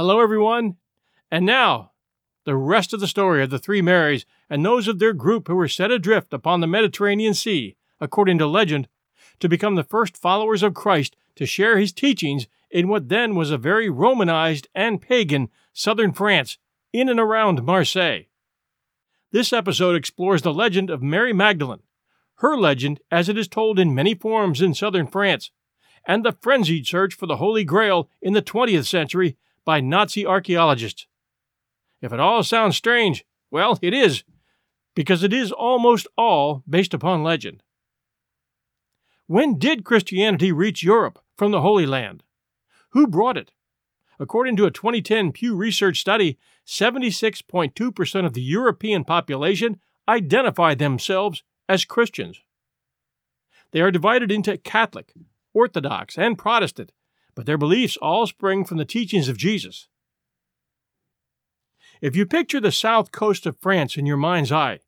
Hello, everyone. And now, the rest of the story of the three Marys and those of their group who were set adrift upon the Mediterranean Sea, according to legend, to become the first followers of Christ to share his teachings in what then was a very Romanized and pagan southern France in and around Marseille. This episode explores the legend of Mary Magdalene, her legend as it is told in many forms in southern France, and the frenzied search for the Holy Grail in the 20th century by Nazi archaeologists. If it all sounds strange, well, it is, because it is almost all based upon legend. When did Christianity reach Europe from the Holy Land? Who brought it? According to a 2010 Pew Research study, 76.2% of the European population identify themselves as Christians. They are divided into Catholic, Orthodox, and Protestant, but their beliefs all spring from the teachings of Jesus. If you picture the south coast of France in your mind's eye,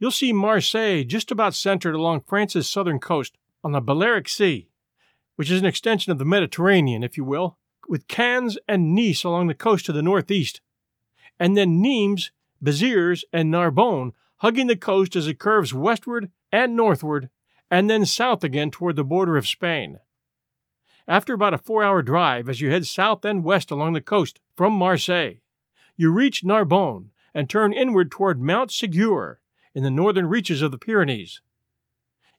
you'll see Marseille just about centered along France's southern coast on the Balearic Sea, which is an extension of the Mediterranean, if you will, with Cannes and Nice along the coast to the northeast, and then Nimes, Béziers, and Narbonne hugging the coast as it curves westward and northward, and then south again toward the border of Spain. After about a four hour drive, as you head south and west along the coast from Marseille, you reach Narbonne and turn inward toward Montségur in the northern reaches of the Pyrenees.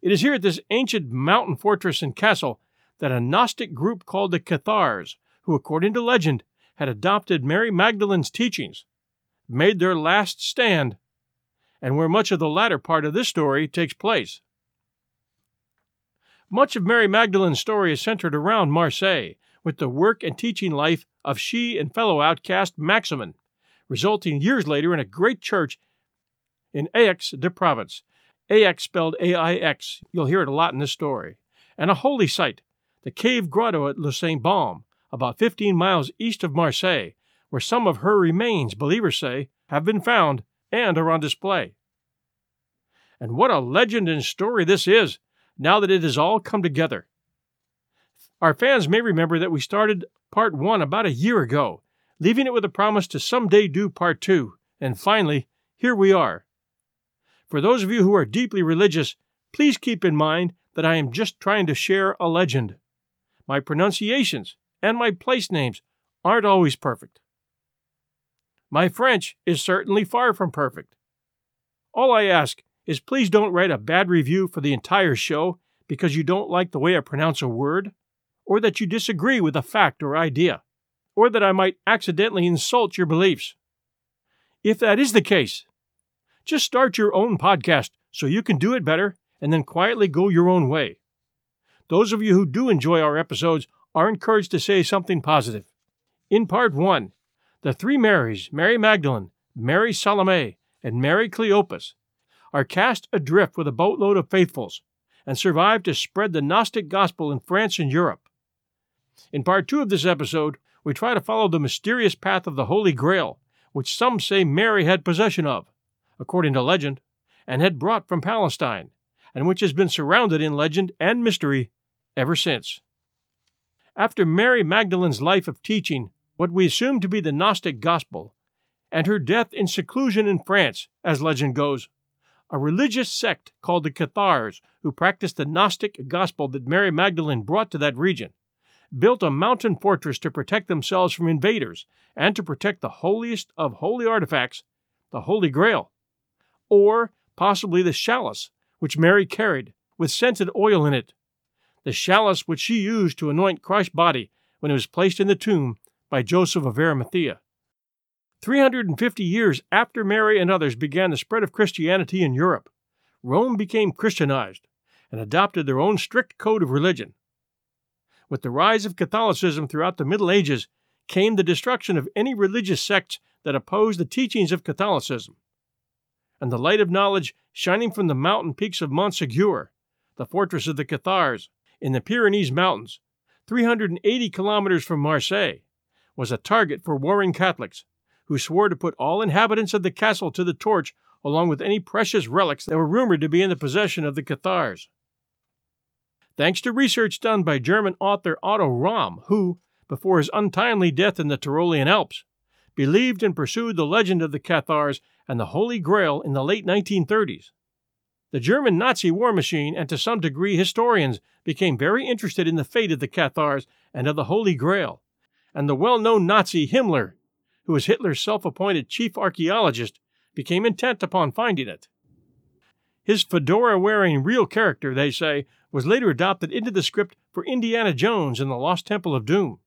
It is here at this ancient mountain fortress and castle that a Gnostic group called the Cathars, who, according to legend, had adopted Mary Magdalene's teachings, made their last stand, and where much of the latter part of this story takes place. Much of Mary Magdalene's story is centered around Marseille, with the work and teaching life of she and fellow outcast Maximin, resulting years later in a great church in Aix de Provence, Aix spelled A I X. You'll hear it a lot in this story. And a holy site, the cave grotto at Le Saint Baume, about 15 miles east of Marseille, where some of her remains, believers say, have been found and are on display. And what a legend and story this is, now that it has all come together. Our fans may remember that we started part one about a year ago, leaving it with a promise to someday do part two, and finally, here we are. For those of you who are deeply religious, please keep in mind that I am just trying to share a legend. My pronunciations and my place names aren't always perfect. My French is certainly far from perfect. All I ask is please don't write a bad review for the entire show because you don't like the way I pronounce a word, or that you disagree with a fact or idea, or that I might accidentally insult your beliefs. If that is the case, just start your own podcast so you can do it better and then quietly go your own way. Those of you who do enjoy our episodes are encouraged to say something positive. In part one, the three Marys, Mary Magdalene, Mary Salome, and Mary Cleopas, are cast adrift with a boatload of faithfuls and survive to spread the Gnostic gospel in France and Europe. In part two of this episode, we try to follow the mysterious path of the Holy Grail, which some say Mary had possession of according to legend, and had brought from Palestine, and which has been surrounded in legend and mystery ever since. After Mary Magdalene's life of teaching what we assume to be the Gnostic gospel, and her death in seclusion in France, as legend goes, a religious sect called the Cathars, who practiced the Gnostic gospel that Mary Magdalene brought to that region, built a mountain fortress to protect themselves from invaders and to protect the holiest of holy artifacts, the Holy Grail or possibly the chalice which Mary carried, with scented oil in it, the chalice which she used to anoint Christ's body when it was placed in the tomb by Joseph of Arimathea. 350 years after Mary and others began the spread of Christianity in Europe, Rome became Christianized and adopted their own strict code of religion. With the rise of Catholicism throughout the Middle Ages came the destruction of any religious sects that opposed the teachings of Catholicism and the light of knowledge shining from the mountain peaks of Montsegur, the fortress of the Cathars, in the Pyrenees Mountains, 380 kilometers from Marseille, was a target for warring Catholics, who swore to put all inhabitants of the castle to the torch along with any precious relics that were rumored to be in the possession of the Cathars. Thanks to research done by German author Otto Rahn, who, before his untimely death in the Tyrolean Alps, believed and pursued the legend of the Cathars and the Holy Grail in the late 1930s. The German Nazi war machine and to some degree historians became very interested in the fate of the Cathars and of the Holy Grail, and the well known Nazi Himmler, who was Hitler's self appointed chief archaeologist, became intent upon finding it. His fedora wearing real character, they say, was later adopted into the script for Indiana Jones and the Lost Temple of Doom.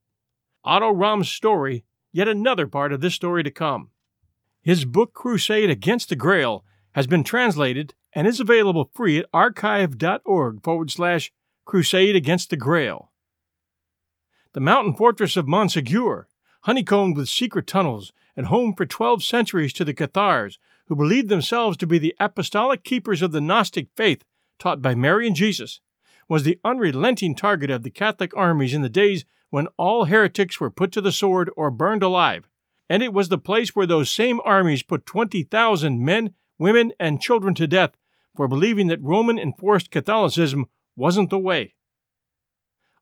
Otto Rahn's story, yet another part of this story to come. His book Crusade Against the Grail has been translated and is available free at archive.org forward slash crusade against the grail. The mountain fortress of Montsegur, honeycombed with secret tunnels and home for 12 centuries to the Cathars, who believed themselves to be the apostolic keepers of the Gnostic faith taught by Mary and Jesus, was the unrelenting target of the Catholic armies in the days when all heretics were put to the sword or burned alive, and it was the place where those same armies put 20,000 men, women, and children to death for believing that Roman enforced Catholicism wasn't the way.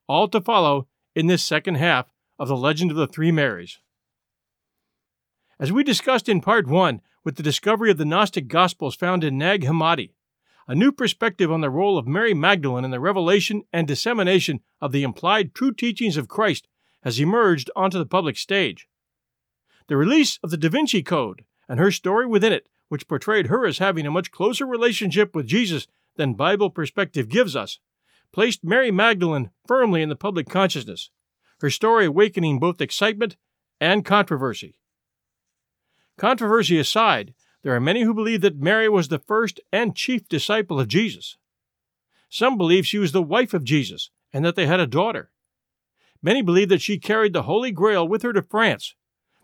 All to follow in this second half of the Legend of the Three Marys. As we discussed in Part 1 with the discovery of the Gnostic Gospels found in Nag Hammadi, a new perspective on the role of Mary Magdalene in the revelation and dissemination of the implied true teachings of Christ has emerged onto the public stage. The release of the Da Vinci Code and her story within it which portrayed her as having a much closer relationship with Jesus than Bible perspective gives us, placed Mary Magdalene firmly in the public consciousness, her story awakening both excitement and controversy. Controversy aside, there are many who believe that Mary was the first and chief disciple of Jesus. Some believe she was the wife of Jesus and that they had a daughter. Many believe that she carried the Holy Grail with her to France,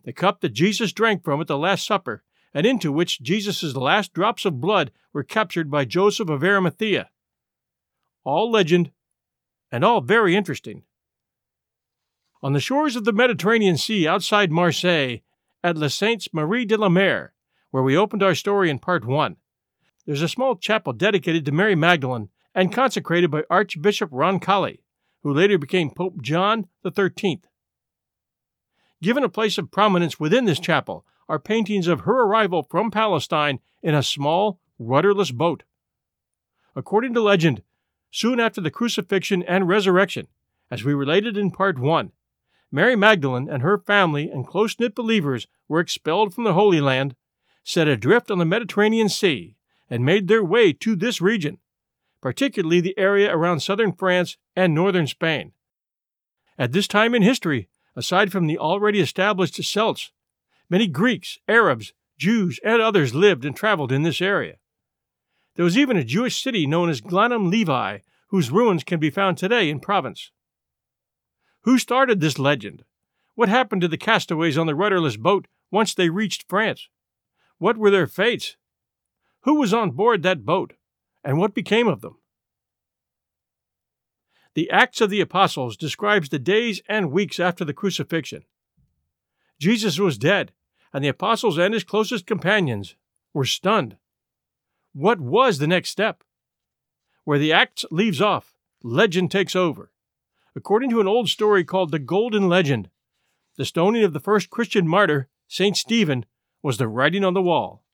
the cup that Jesus drank from at the Last Supper and into which Jesus' last drops of blood were captured by Joseph of Arimathea. All legend, and all very interesting. On the shores of the Mediterranean Sea outside Marseille, at Les Saintes Marie de la Mer, where we opened our story in part one, there's a small chapel dedicated to Mary Magdalene and consecrated by Archbishop Roncalli, who later became Pope John XIII. Given a place of prominence within this chapel are paintings of her arrival from Palestine in a small, rudderless boat. According to legend, soon after the crucifixion and resurrection, as we related in part 1, Mary Magdalene and her family and close knit believers were expelled from the Holy Land, set adrift on the Mediterranean Sea, and made their way to this region, particularly the area around southern France and northern Spain. At this time in history, aside from the already established Celts Many Greeks, Arabs, Jews, and others lived and traveled in this area. There was even a Jewish city known as Glanum Levi, whose ruins can be found today in Provence. Who started this legend? What happened to the castaways on the rudderless boat once they reached France? What were their fates? Who was on board that boat? And what became of them? The Acts of the Apostles describes the days and weeks after the crucifixion. Jesus was dead, and the apostles and his closest companions were stunned. What was the next step? Where the Acts leaves off, legend takes over. According to an old story called the Golden Legend, the stoning of the first Christian martyr, St. Stephen, was the writing on the wall.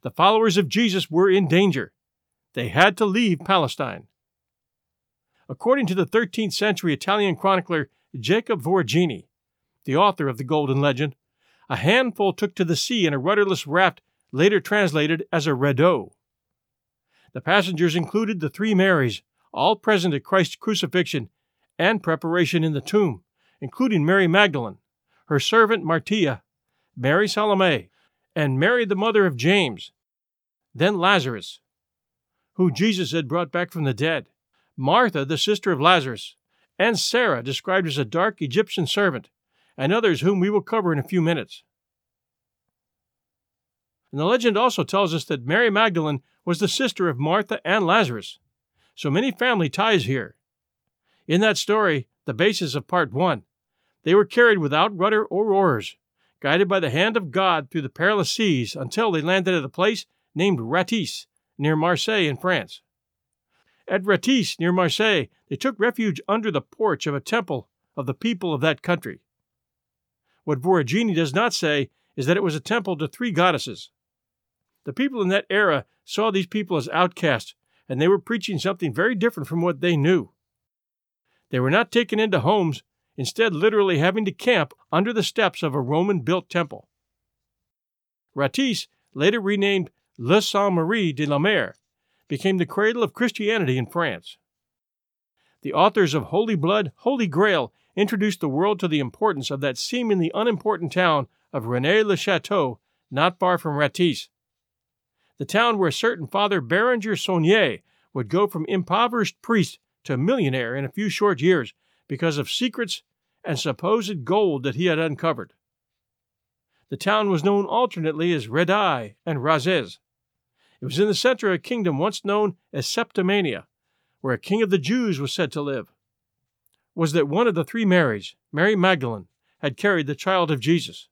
The followers of Jesus were in danger. They had to leave Palestine. According to the 13th century Italian chronicler Jacob Voragine, the author of the Golden Legend, a handful took to the sea in a rudderless raft, later translated as a radeau. The passengers included the three Marys, all present at Christ's crucifixion and preparation in the tomb, including Mary Magdalene, her servant Martia, Mary Salome, and Mary the mother of James, then Lazarus, who Jesus had brought back from the dead, Martha, the sister of Lazarus, and Sarah, described as a dark Egyptian servant, and others whom we will cover in a few minutes. And the legend also tells us that Mary Magdalene was the sister of Martha and Lazarus. So many family ties here. In that story, the basis of part one, they were carried without rudder or oars, guided by the hand of God through the perilous seas until they landed at a place named Ratis, near Marseille in France. At Ratis, near Marseille, they took refuge under the porch of a temple of the people of that country. What Voragine does not say is that it was a temple to three goddesses. The people in that era saw these people as outcasts, and they were preaching something very different from what they knew. They were not taken into homes, instead, literally having to camp under the steps of a Roman built temple. Ratis, later renamed Le Saint Marie de la Mer, became the cradle of Christianity in France. The authors of Holy Blood, Holy Grail introduced the world to the importance of that seemingly unimportant town of Rennes le Chateau, not far from Ratis. The town where certain Father Berenger Saunière would go from impoverished priest to millionaire in a few short years because of secrets and supposed gold that he had uncovered. The town was known alternately as Redai and Razes. It was in the center of a kingdom once known as Septimania, where a king of the Jews was said to live. Was that one of the three Marys, Mary Magdalene, had carried the child of Jesus.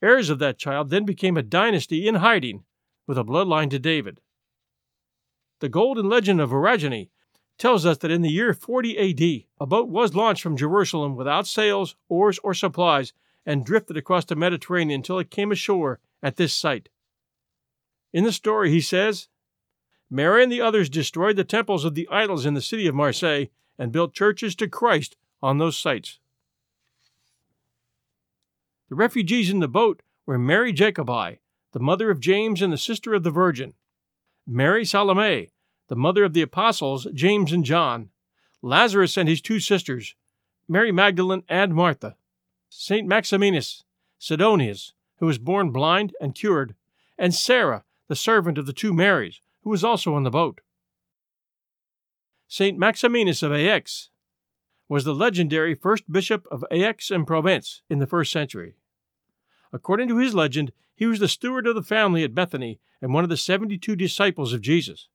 Heirs of that child then became a dynasty in hiding with a bloodline to David. The Golden Legend of Voragine tells us that in the year 40 AD, a boat was launched from Jerusalem without sails, oars, or supplies and drifted across the Mediterranean until it came ashore at this site. In the story, he says, Mary and the others destroyed the temples of the idols in the city of Marseille and built churches to Christ on those sites. The refugees in the boat were Mary Jacobi, the mother of James and the sister of the Virgin, Mary Salome, the mother of the apostles James and John, Lazarus and his two sisters, Mary Magdalene and Martha, Saint Maximinus, Sidonius, who was born blind and cured, and Sarah, the servant of the two Marys, who was also on the boat. Saint Maximinus of Aix was the legendary first bishop of Aix en Provence in the first century. According to his legend, he was the steward of the family at Bethany and one of the 72 disciples of Jesus.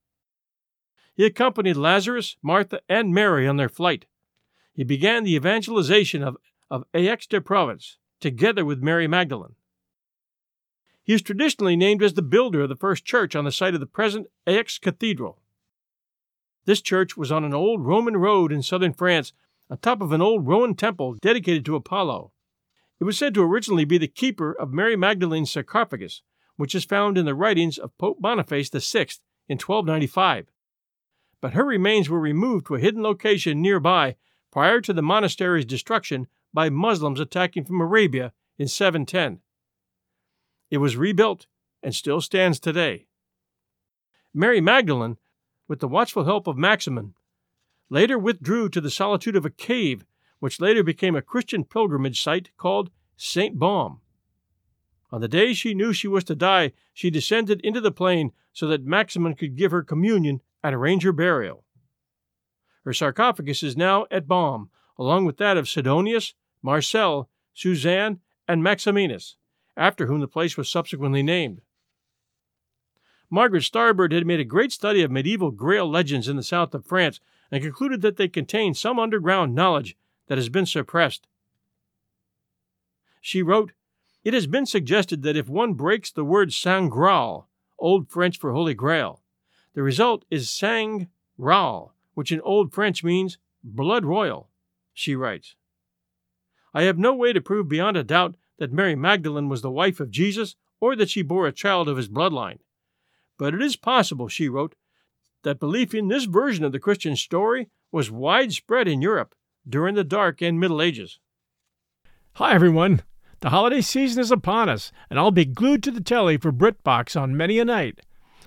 He accompanied Lazarus, Martha, and Mary on their flight. He began the evangelization of, of Aix-de-Provence together with Mary Magdalene. He is traditionally named as the builder of the first church on the site of the present Aix Cathedral. This church was on an old Roman road in southern France, on top of an old Roman temple dedicated to Apollo. It was said to originally be the keeper of Mary Magdalene's sarcophagus, which is found in the writings of Pope Boniface VI in 1295. But her remains were removed to a hidden location nearby prior to the monastery's destruction by Muslims attacking from Arabia in 710. It was rebuilt and still stands today. Mary Magdalene, with the watchful help of Maximin, later withdrew to the solitude of a cave which later became a Christian pilgrimage site called St. Baume. On the day she knew she was to die, she descended into the plain so that Maximin could give her communion and arrange her burial. Her sarcophagus is now at Baume, along with that of Sidonius, Marcel, Suzanne, and Maximinus, after whom the place was subsequently named. Margaret Starbird had made a great study of medieval Grail legends in the south of France and concluded that they contained some underground knowledge that has been suppressed. She wrote, It has been suggested that if one breaks the word Saint Old French for Holy Grail, the result is Sang Ral, which in Old French means blood royal, she writes. I have no way to prove beyond a doubt that Mary Magdalene was the wife of Jesus or that she bore a child of his bloodline. But it is possible, she wrote, that belief in this version of the Christian story was widespread in Europe during the Dark and Middle Ages. Hi, everyone. The holiday season is upon us, and I'll be glued to the telly for BritBox on many a night.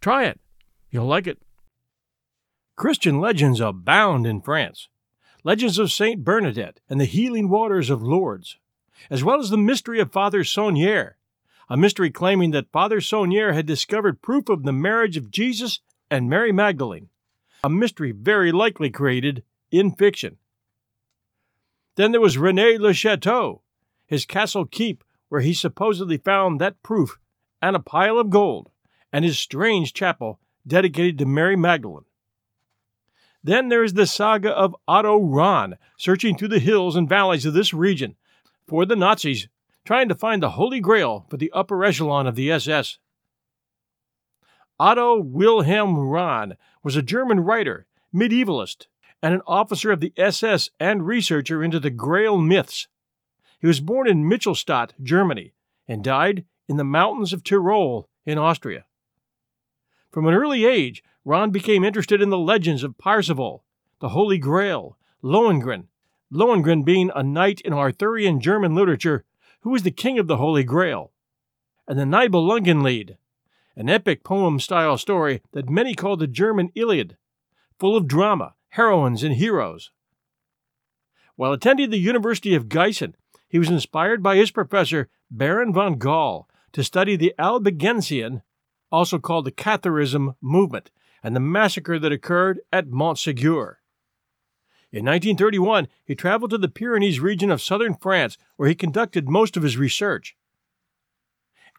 Try it. You'll like it. Christian legends abound in France. Legends of Saint Bernadette and the healing waters of Lourdes, as well as the mystery of Father Saunière, a mystery claiming that Father Saunière had discovered proof of the marriage of Jesus and Mary Magdalene, a mystery very likely created in fiction. Then there was Rennes Le Chateau, his castle keep where he supposedly found that proof and a pile of gold, and his strange chapel dedicated to Mary Magdalene. Then there is the saga of Otto Rahn, searching through the hills and valleys of this region for the Nazis, trying to find the Holy Grail for the upper echelon of the SS. Otto Wilhelm Rahn was a German writer, medievalist, and an officer of the SS and researcher into the Grail myths. He was born in Michelstadt, Germany, and died in the mountains of Tyrol in Austria. From an early age, Rahn became interested in the legends of Parzival, the Holy Grail, Lohengrin, Lohengrin being a knight in Arthurian German literature who was the king of the Holy Grail, and the Nibelungenlied, an epic poem style story that many call the German Iliad, full of drama, heroines, and heroes. While attending the University of Gießen, he was inspired by his professor, Baron von Gall, to study the Albigensian, also called the Catharism, movement and the massacre that occurred at Montségur. In 1931, he traveled to the Pyrenees region of southern France, where he conducted most of his research.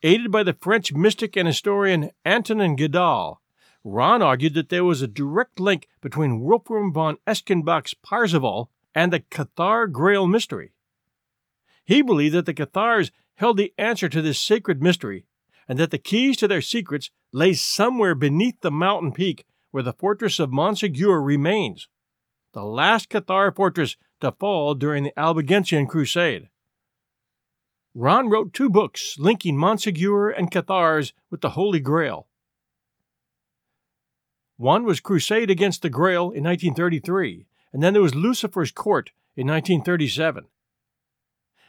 Aided by the French mystic and historian Antonin Gadal, Rahn argued that there was a direct link between Wolfram von Eschenbach's Parzival and the Cathar Grail mystery. He believed that the Cathars held the answer to this sacred mystery, and that the keys to their secrets lay somewhere beneath the mountain peak where the fortress of Montségur remains, the last Cathar fortress to fall during the Albigensian Crusade. Rahn wrote two books linking Montségur and Cathars with the Holy Grail. One was Crusade Against the Grail in 1933, and then there was Lucifer's Court in 1937.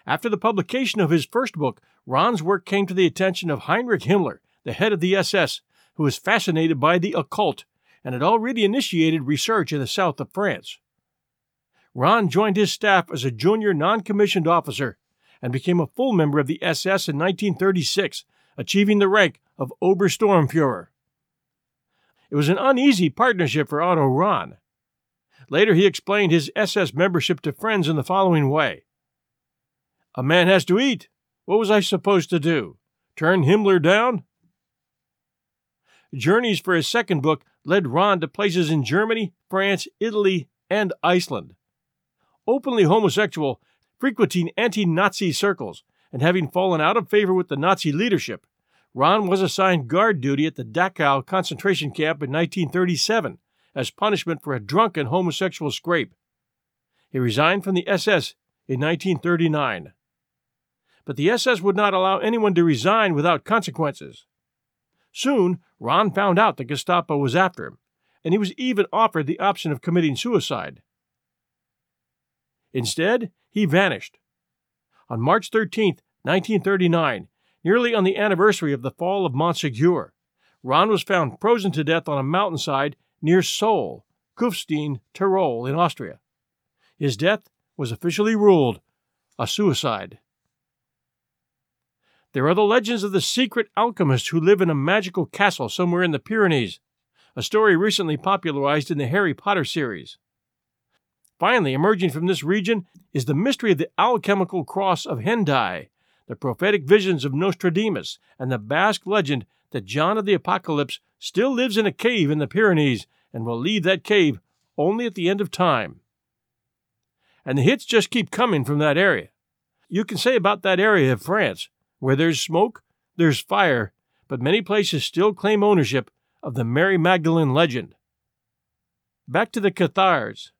After the publication of his first book, Rahn's work came to the attention of Heinrich Himmler, the head of the SS, who was fascinated by the occult and had already initiated research in the south of France. Rahn joined his staff as a junior non commissioned officer and became a full member of the SS in 1936, achieving the rank of Obersturmfuhrer. It was an uneasy partnership for Otto Rahn. Later, he explained his SS membership to friends in the following way A man has to eat. What was I supposed to do? Turn Himmler down? Journeys for his second book led Rahn to places in Germany, France, Italy, and Iceland. Openly homosexual, frequenting anti Nazi circles, and having fallen out of favor with the Nazi leadership, Rahn was assigned guard duty at the Dachau concentration camp in 1937 as punishment for a drunken homosexual scrape. He resigned from the SS in 1939. But the SS would not allow anyone to resign without consequences. Soon, Rahn found out the Gestapo was after him, and he was even offered the option of committing suicide. Instead, he vanished. On March 13, 1939, nearly on the anniversary of the fall of Montségur, Rahn was found frozen to death on a mountainside near Söll, Kufstein, Tyrol, in Austria. His death was officially ruled a suicide. There are the legends of the secret alchemists who live in a magical castle somewhere in the Pyrenees, a story recently popularized in the Harry Potter series. Finally, emerging from this region is the mystery of the alchemical cross of Hendaye, the prophetic visions of Nostradamus, and the Basque legend that John of the Apocalypse still lives in a cave in the Pyrenees and will leave that cave only at the end of time. And the hits just keep coming from that area. You can say about that area of France where there's smoke, there's fire, but many places still claim ownership of the Mary Magdalene legend. Back to the Cathars.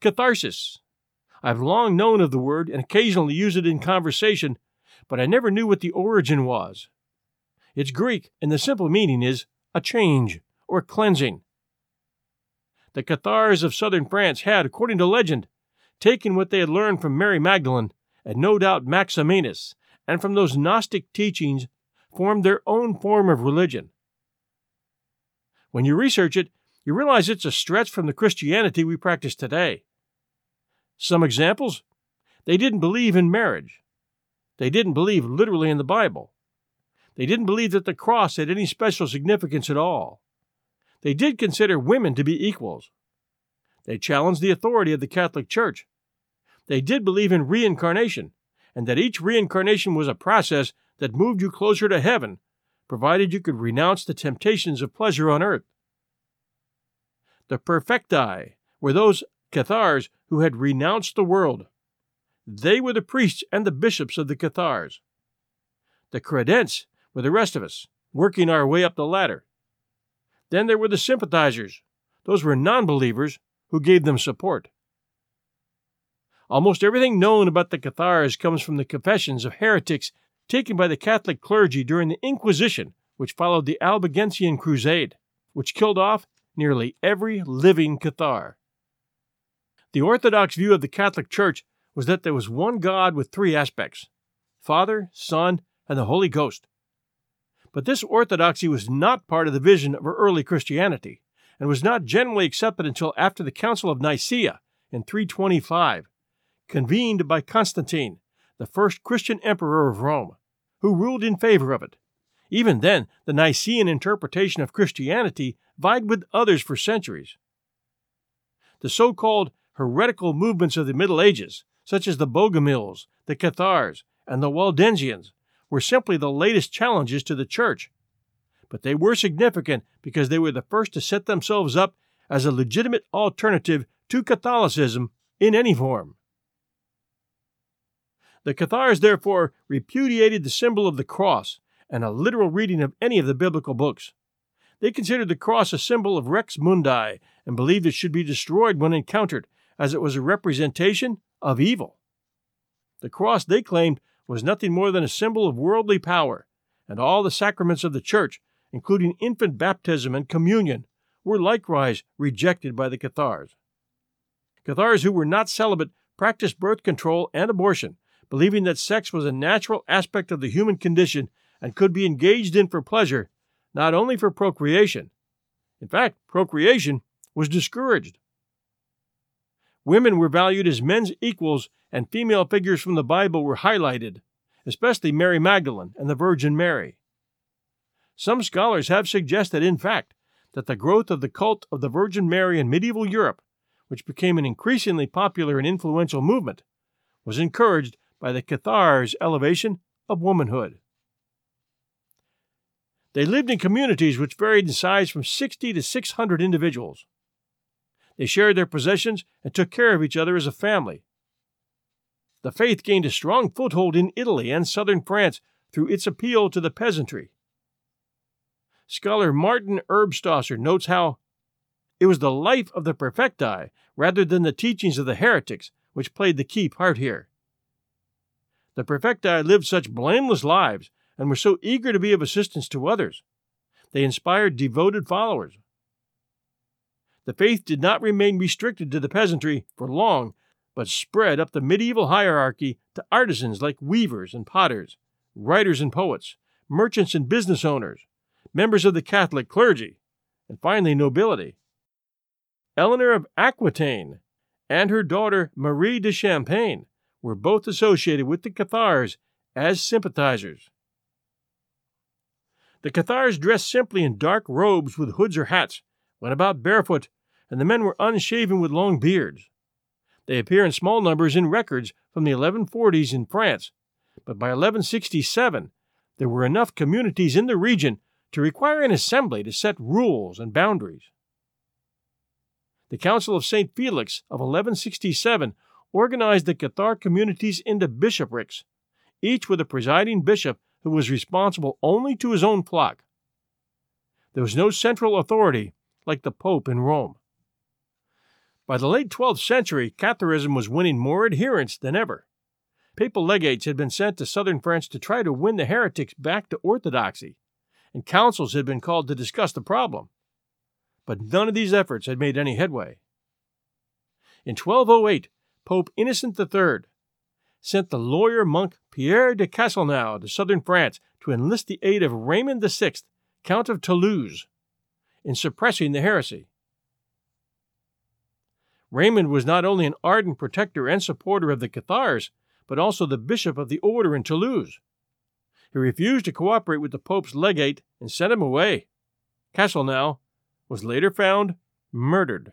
Catharsis. I've long known of the word and occasionally use it in conversation, but I never knew what the origin was. It's Greek, and the simple meaning is a change or cleansing. The Cathars of southern France had, according to legend, taken what they had learned from Mary Magdalene, and no doubt Maximinus, and from those Gnostic teachings, formed their own form of religion. When you research it, you realize it's a stretch from the Christianity we practice today. Some examples they didn't believe in marriage. They didn't believe literally in the Bible. They didn't believe that the cross had any special significance at all. They did consider women to be equals. They challenged the authority of the Catholic Church. They did believe in reincarnation, and that each reincarnation was a process that moved you closer to heaven, provided you could renounce the temptations of pleasure on earth. The perfecti were those Cathars who had renounced the world. They were the priests and the bishops of the Cathars. The credents were the rest of us, working our way up the ladder. Then there were the sympathizers. Those were non believers who gave them support. Almost everything known about the Cathars comes from the confessions of heretics taken by the Catholic clergy during the Inquisition, which followed the Albigensian Crusade, which killed off nearly every living Cathar. The Orthodox view of the Catholic Church was that there was one God with three aspects Father, Son, and the Holy Ghost. But this orthodoxy was not part of the vision of early Christianity, and was not generally accepted until after the Council of Nicaea in 325, convened by Constantine, the first Christian emperor of Rome, who ruled in favor of it. Even then, the Nicene interpretation of Christianity vied with others for centuries. The so called heretical movements of the Middle Ages, such as the Bogomils, the Cathars, and the Waldensians, were simply the latest challenges to the Church. But they were significant because they were the first to set themselves up as a legitimate alternative to Catholicism in any form. The Cathars therefore repudiated the symbol of the cross and a literal reading of any of the biblical books. They considered the cross a symbol of Rex Mundi and believed it should be destroyed when encountered, as it was a representation of evil. The cross, they claimed, was nothing more than a symbol of worldly power, and all the sacraments of the Church, including infant baptism and communion, were likewise rejected by the Cathars. Cathars who were not celibate practiced birth control and abortion, believing that sex was a natural aspect of the human condition and could be engaged in for pleasure, not only for procreation. In fact, procreation was discouraged. Women were valued as men's equals, and female figures from the Bible were highlighted, especially Mary Magdalene and the Virgin Mary. Some scholars have suggested, in fact, that the growth of the cult of the Virgin Mary in medieval Europe, which became an increasingly popular and influential movement, was encouraged by the Cathars' elevation of womanhood. They lived in communities which varied in size from 60 to 600 individuals. They shared their possessions and took care of each other as a family. The faith gained a strong foothold in Italy and southern France through its appeal to the peasantry. Scholar Martin Erbstosser notes how it was the life of the perfecti rather than the teachings of the heretics which played the key part here. The perfecti lived such blameless lives and were so eager to be of assistance to others. They inspired devoted followers. The faith did not remain restricted to the peasantry for long, but spread up the medieval hierarchy to artisans like weavers and potters, writers and poets, merchants and business owners, members of the Catholic clergy, and finally nobility. Eleanor of Aquitaine and her daughter Marie de Champagne were both associated with the Cathars as sympathizers. The Cathars dressed simply in dark robes with hoods or hats, went about barefoot, and the men were unshaven with long beards. They appear in small numbers in records from the 1140s in France, but by 1167 there were enough communities in the region to require an assembly to set rules and boundaries. The Council of St. Felix of 1167 organized the Cathar communities into bishoprics, each with a presiding bishop who was responsible only to his own flock. There was no central authority like the Pope in Rome. By the late 12th century, Catharism was winning more adherents than ever. Papal legates had been sent to southern France to try to win the heretics back to orthodoxy, and councils had been called to discuss the problem. But none of these efforts had made any headway. In 1208, Pope Innocent III sent the lawyer monk Pierre de Castelnau to southern France to enlist the aid of Raymond VI, Count of Toulouse, in suppressing the heresy. Raymond was not only an ardent protector and supporter of the Cathars, but also the bishop of the order in Toulouse. He refused to cooperate with the Pope's legate and sent him away. Castelnau was later found murdered.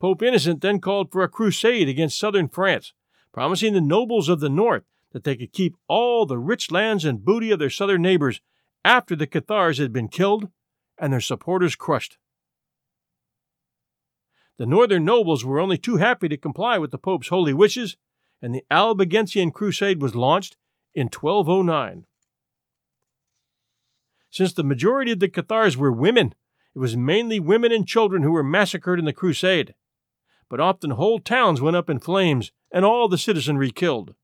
Pope Innocent then called for a crusade against southern France, promising the nobles of the north that they could keep all the rich lands and booty of their southern neighbors after the Cathars had been killed and their supporters crushed. The northern nobles were only too happy to comply with the Pope's holy wishes, and the Albigensian Crusade was launched in 1209. Since the majority of the Cathars were women, it was mainly women and children who were massacred in the crusade. But often whole towns went up in flames and all the citizenry killed.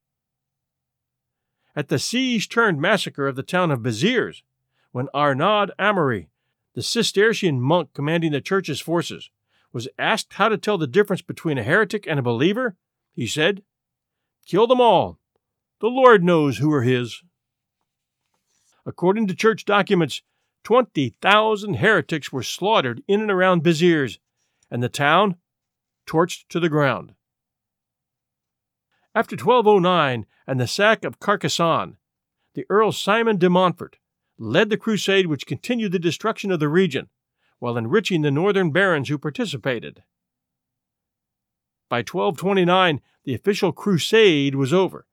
At the siege turned massacre of the town of Beziers, when Arnaud Amory, the Cistercian monk commanding the church's forces, was asked how to tell the difference between a heretic and a believer, he said, Kill them all. The Lord knows who are his. According to church documents, 20,000 heretics were slaughtered in and around Beziers, and the town torched to the ground. After 1209 and the sack of Carcassonne, the Earl Simon de Montfort led the crusade which continued the destruction of the region while enriching the northern barons who participated. By 1229, the official crusade was over,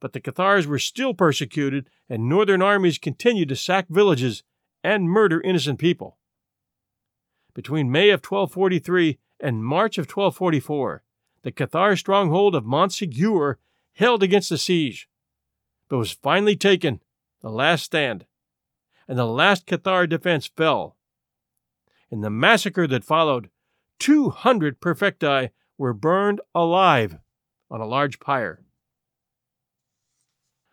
but the Cathars were still persecuted, and northern armies continued to sack villages and murder innocent people. Between May of 1243 and March of 1244, the Cathar stronghold of Montségur held against the siege, but was finally taken, the last stand, and the last Cathar defense fell in the massacre that followed, 200 perfecti were burned alive on a large pyre.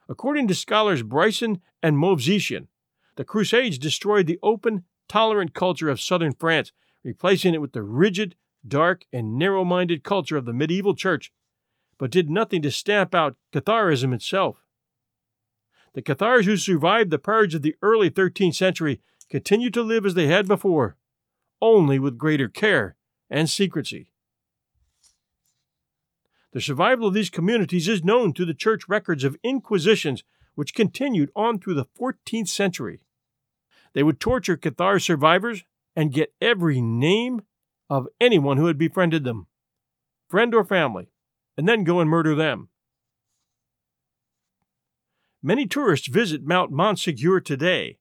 According to scholars Bryson and Movsesian, the Crusades destroyed the open, tolerant culture of southern France, replacing it with the rigid, dark, and narrow minded culture of the medieval church, but did nothing to stamp out Catharism itself. The Cathars who survived the purge of the early 13th century continued to live as they had before, only with greater care and secrecy. The survival of these communities is known through the church records of inquisitions which continued on through the 14th century. They would torture Cathar survivors and get every name of anyone who had befriended them, friend or family, and then go and murder them. Many tourists visit Mount Montségur today.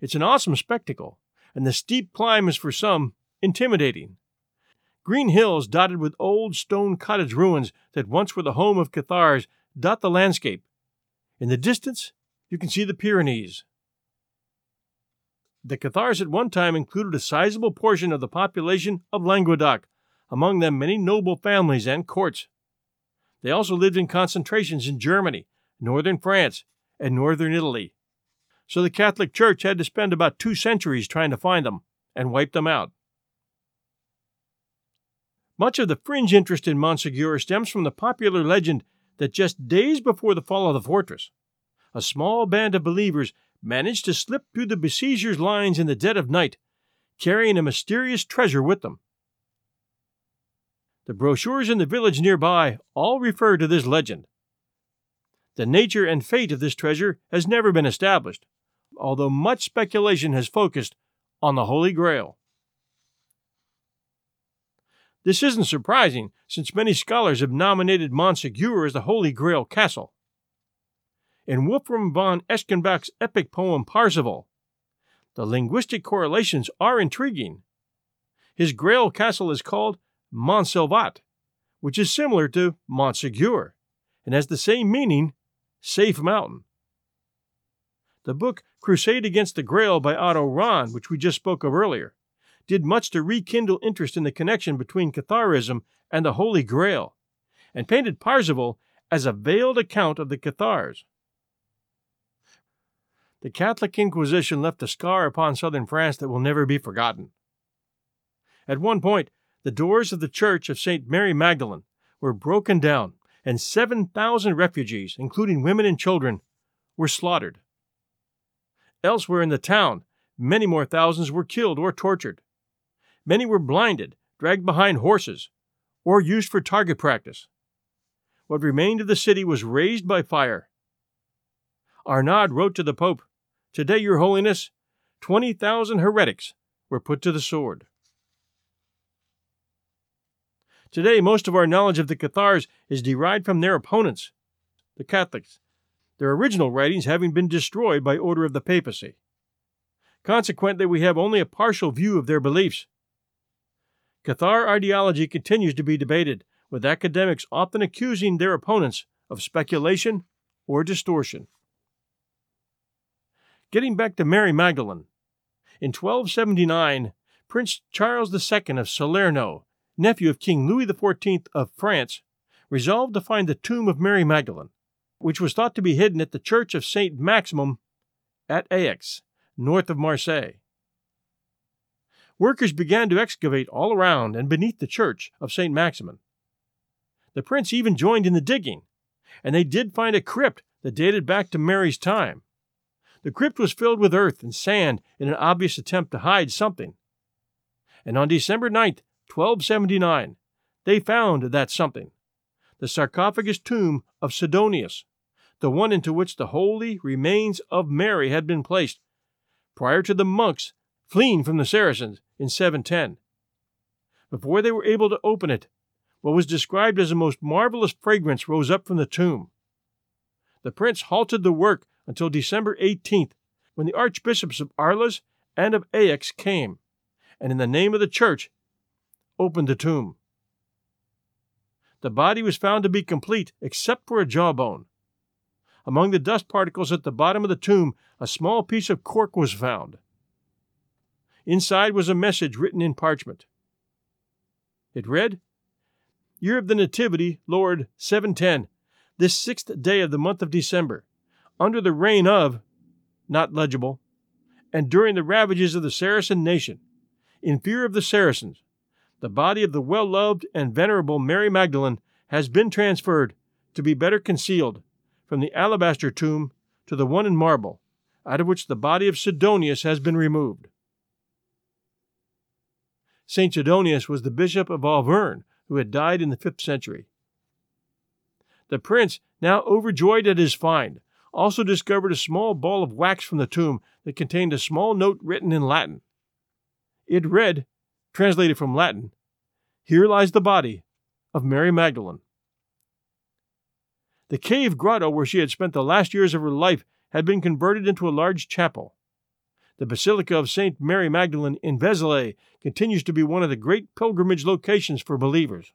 It's an awesome spectacle, and the steep climb is for some intimidating. Green hills dotted with old stone cottage ruins that once were the home of Cathars dot the landscape. In the distance, you can see the Pyrenees. The Cathars at one time included a sizable portion of the population of Languedoc, among them many noble families and courts. They also lived in concentrations in Germany, northern France, and northern Italy so the Catholic Church had to spend about two centuries trying to find them and wipe them out. Much of the fringe interest in Montségur stems from the popular legend that just days before the fall of the fortress, a small band of believers managed to slip through the besiegers' lines in the dead of night, carrying a mysterious treasure with them. The brochures in the village nearby all refer to this legend. The nature and fate of this treasure has never been established, although much speculation has focused on the Holy Grail. This isn't surprising, since many scholars have nominated Montségur as the Holy Grail castle. In Wolfram von Eschenbach's epic poem Parzival, the linguistic correlations are intriguing. His Grail castle is called Montsalvat, which is similar to Montségur and has the same meaning, safe mountain. The book Crusade Against the Grail by Otto Rahn, which we just spoke of earlier, did much to rekindle interest in the connection between Catharism and the Holy Grail, and painted Parzival as a veiled account of the Cathars. The Catholic Inquisition left a scar upon southern France that will never be forgotten. At one point, the doors of the Church of St. Mary Magdalene were broken down, and 7,000 refugees, including women and children, were slaughtered. Elsewhere in the town, many more thousands were killed or tortured. Many were blinded, dragged behind horses, or used for target practice. What remained of the city was razed by fire. Arnaud wrote to the Pope, Today, Your Holiness, 20,000 heretics were put to the sword. Today, most of our knowledge of the Cathars is derived from their opponents, the Catholics, their original writings having been destroyed by order of the papacy. Consequently, we have only a partial view of their beliefs. Cathar ideology continues to be debated, with academics often accusing their opponents of speculation or distortion. Getting back to Mary Magdalene. In 1279, Prince Charles II of Salerno, nephew of King Louis XIV of France, resolved to find the tomb of Mary Magdalene which was thought to be hidden at the church of St. Maximin at Aix, north of Marseille. Workers began to excavate all around and beneath the church of St. Maximin. The prince even joined in the digging, and they did find a crypt that dated back to Mary's time. The crypt was filled with earth and sand in an obvious attempt to hide something. And on December 9th, 1279, they found that something the sarcophagus tomb of Sidonius, the one into which the holy remains of Mary had been placed prior to the monks fleeing from the Saracens in 710. Before they were able to open it, what was described as a most marvelous fragrance rose up from the tomb. The prince halted the work until December 18th, when the archbishops of Arles and of Aix came, and in the name of the church opened the tomb. The body was found to be complete except for a jawbone. Among the dust particles at the bottom of the tomb, a small piece of cork was found. Inside was a message written in parchment. It read, Year of the Nativity, Lord, 710, this sixth day of the month of December, under the reign of, not legible, and during the ravages of the Saracen nation, in fear of the Saracens, the body of the well loved and venerable Mary Magdalene has been transferred to be better concealed from the alabaster tomb to the one in marble, out of which the body of Sidonius has been removed. St. Sidonius was the bishop of Auvergne who had died in the fifth century. The prince, now overjoyed at his find, also discovered a small ball of wax from the tomb that contained a small note written in Latin. It read, translated from Latin, Here lies the body of Mary Magdalene. The cave grotto where she had spent the last years of her life had been converted into a large chapel. The Basilica of St. Mary Magdalene in Vézelay continues to be one of the great pilgrimage locations for believers.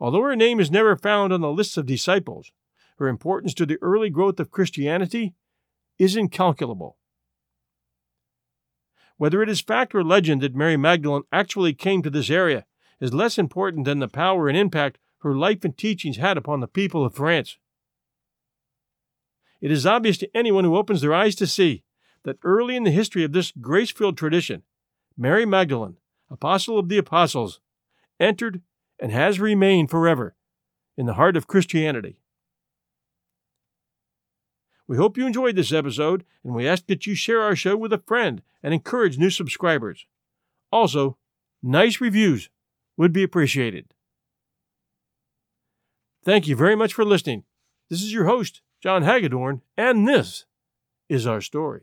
Although her name is never found on the lists of disciples, her importance to the early growth of Christianity is incalculable. Whether it is fact or legend that Mary Magdalene actually came to this area is less important than the power and impact her life and teachings had upon the people of France. It is obvious to anyone who opens their eyes to see that early in the history of this grace filled tradition, Mary Magdalene, apostle of the apostles, entered and has remained forever in the heart of Christianity. We hope you enjoyed this episode, and we ask that you share our show with a friend and encourage new subscribers. Also, nice reviews would be appreciated. Thank you very much for listening. This is your host, John Hagedorn, and this is our story.